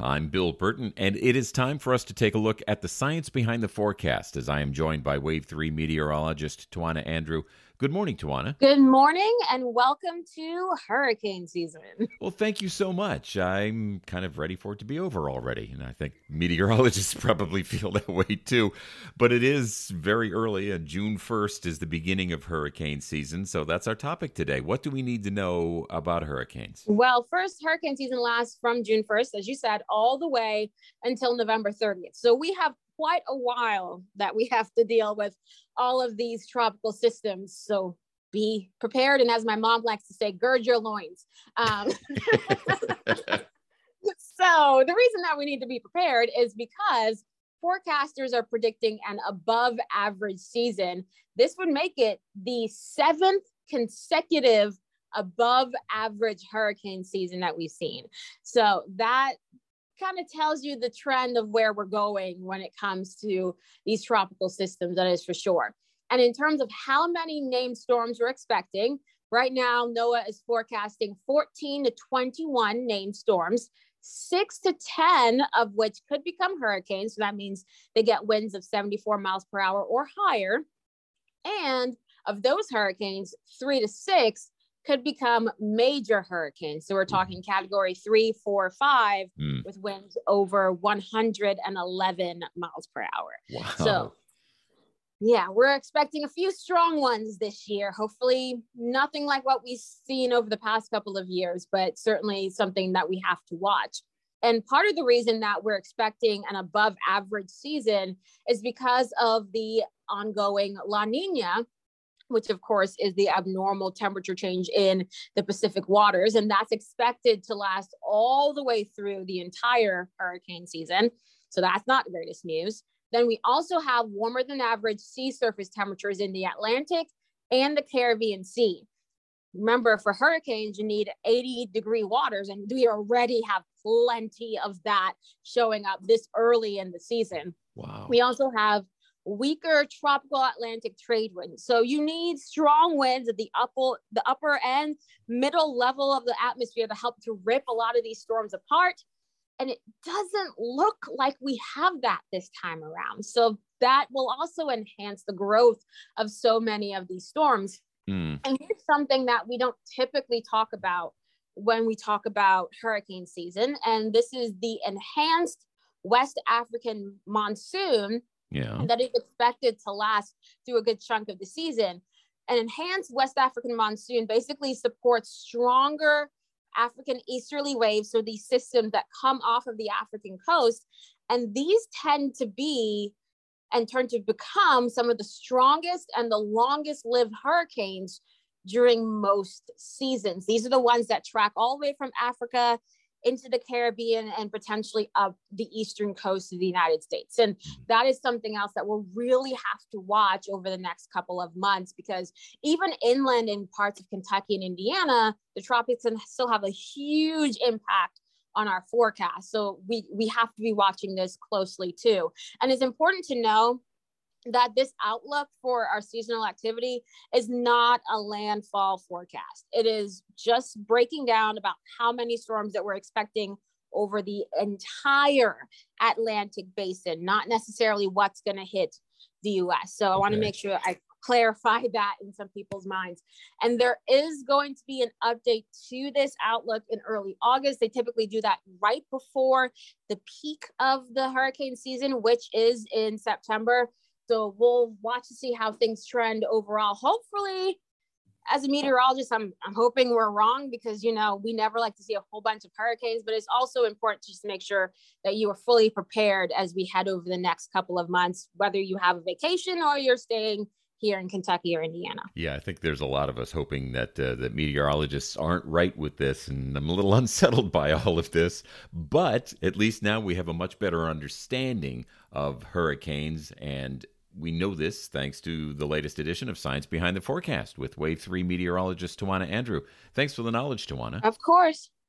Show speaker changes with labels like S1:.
S1: I'm Bill Burton, and it is time for us to take a look at the science behind the forecast as I am joined by Wave 3 meteorologist Tawana Andrew. Good morning, Tawana.
S2: Good morning and welcome to hurricane season.
S1: Well, thank you so much. I'm kind of ready for it to be over already, and I think meteorologists probably feel that way too. But it is very early, and June 1st is the beginning of hurricane season. So that's our topic today. What do we need to know about hurricanes?
S2: Well, first, hurricane season lasts from June 1st, as you said, all the way until November 30th. So we have quite a while that we have to deal with all of these tropical systems. So be prepared. And as my mom likes to say, gird your loins. Um, so the reason that we need to be prepared is because forecasters are predicting an above average season. This would make it the seventh consecutive above average hurricane season that we've seen. So that kind of tells you the trend of where we're going when it comes to these tropical systems, that is for sure. And in terms of how many named storms we're expecting, right now, NOAA is forecasting 14 to 21 named storms, six to 10 of which could become hurricanes. So that means they get winds of 74 miles per hour or higher. And of those hurricanes, three to six could become major hurricanes. So we're mm-hmm. talking category three, four, five, mm. with winds over 111 miles per hour. Wow. So yeah, we're expecting a few strong ones this year. Hopefully, nothing like what we've seen over the past couple of years, but certainly something that we have to watch. And part of the reason that we're expecting an above average season is because of the ongoing La Nina, which of course is the abnormal temperature change in the Pacific waters. And that's expected to last all the way through the entire hurricane season. So that's not the greatest news. Then we also have warmer than average sea surface temperatures in the Atlantic and the Caribbean Sea. Remember, for hurricanes, you need 80 degree waters, and we already have plenty of that showing up this early in the season. Wow. We also have weaker tropical Atlantic trade winds. So you need strong winds at the upper the upper end, middle level of the atmosphere to help to rip a lot of these storms apart. And it doesn't look like we have that this time around. So that will also enhance the growth of so many of these storms. Mm. And here's something that we don't typically talk about when we talk about hurricane season. And this is the enhanced West African monsoon yeah. that is expected to last through a good chunk of the season. An enhanced West African monsoon basically supports stronger African easterly waves, so these systems that come off of the African coast. And these tend to be and turn to become some of the strongest and the longest lived hurricanes during most seasons. These are the ones that track all the way from Africa into the Caribbean and potentially up the eastern coast of the United States. And mm-hmm. that is something else that we'll really have to watch over the next couple of months because even inland in parts of Kentucky and Indiana, the tropics can still have a huge impact on our forecast. So we we have to be watching this closely too. And it's important to know that this outlook for our seasonal activity is not a landfall forecast. It is just breaking down about how many storms that we're expecting over the entire Atlantic basin, not necessarily what's going to hit the US. So I want to make sure I clarify that in some people's minds. And there is going to be an update to this outlook in early August. They typically do that right before the peak of the hurricane season, which is in September. So we'll watch to see how things trend overall. Hopefully, as a meteorologist, I'm, I'm hoping we're wrong because, you know, we never like to see a whole bunch of hurricanes, but it's also important to just make sure that you are fully prepared as we head over the next couple of months, whether you have a vacation or you're staying here in Kentucky or Indiana.
S1: Yeah, I think there's a lot of us hoping that uh, that meteorologists aren't right with this, and I'm a little unsettled by all of this. But at least now we have a much better understanding of hurricanes and we know this thanks to the latest edition of Science Behind the Forecast with Wave 3 meteorologist Tawana Andrew. Thanks for the knowledge, Tawana.
S2: Of course.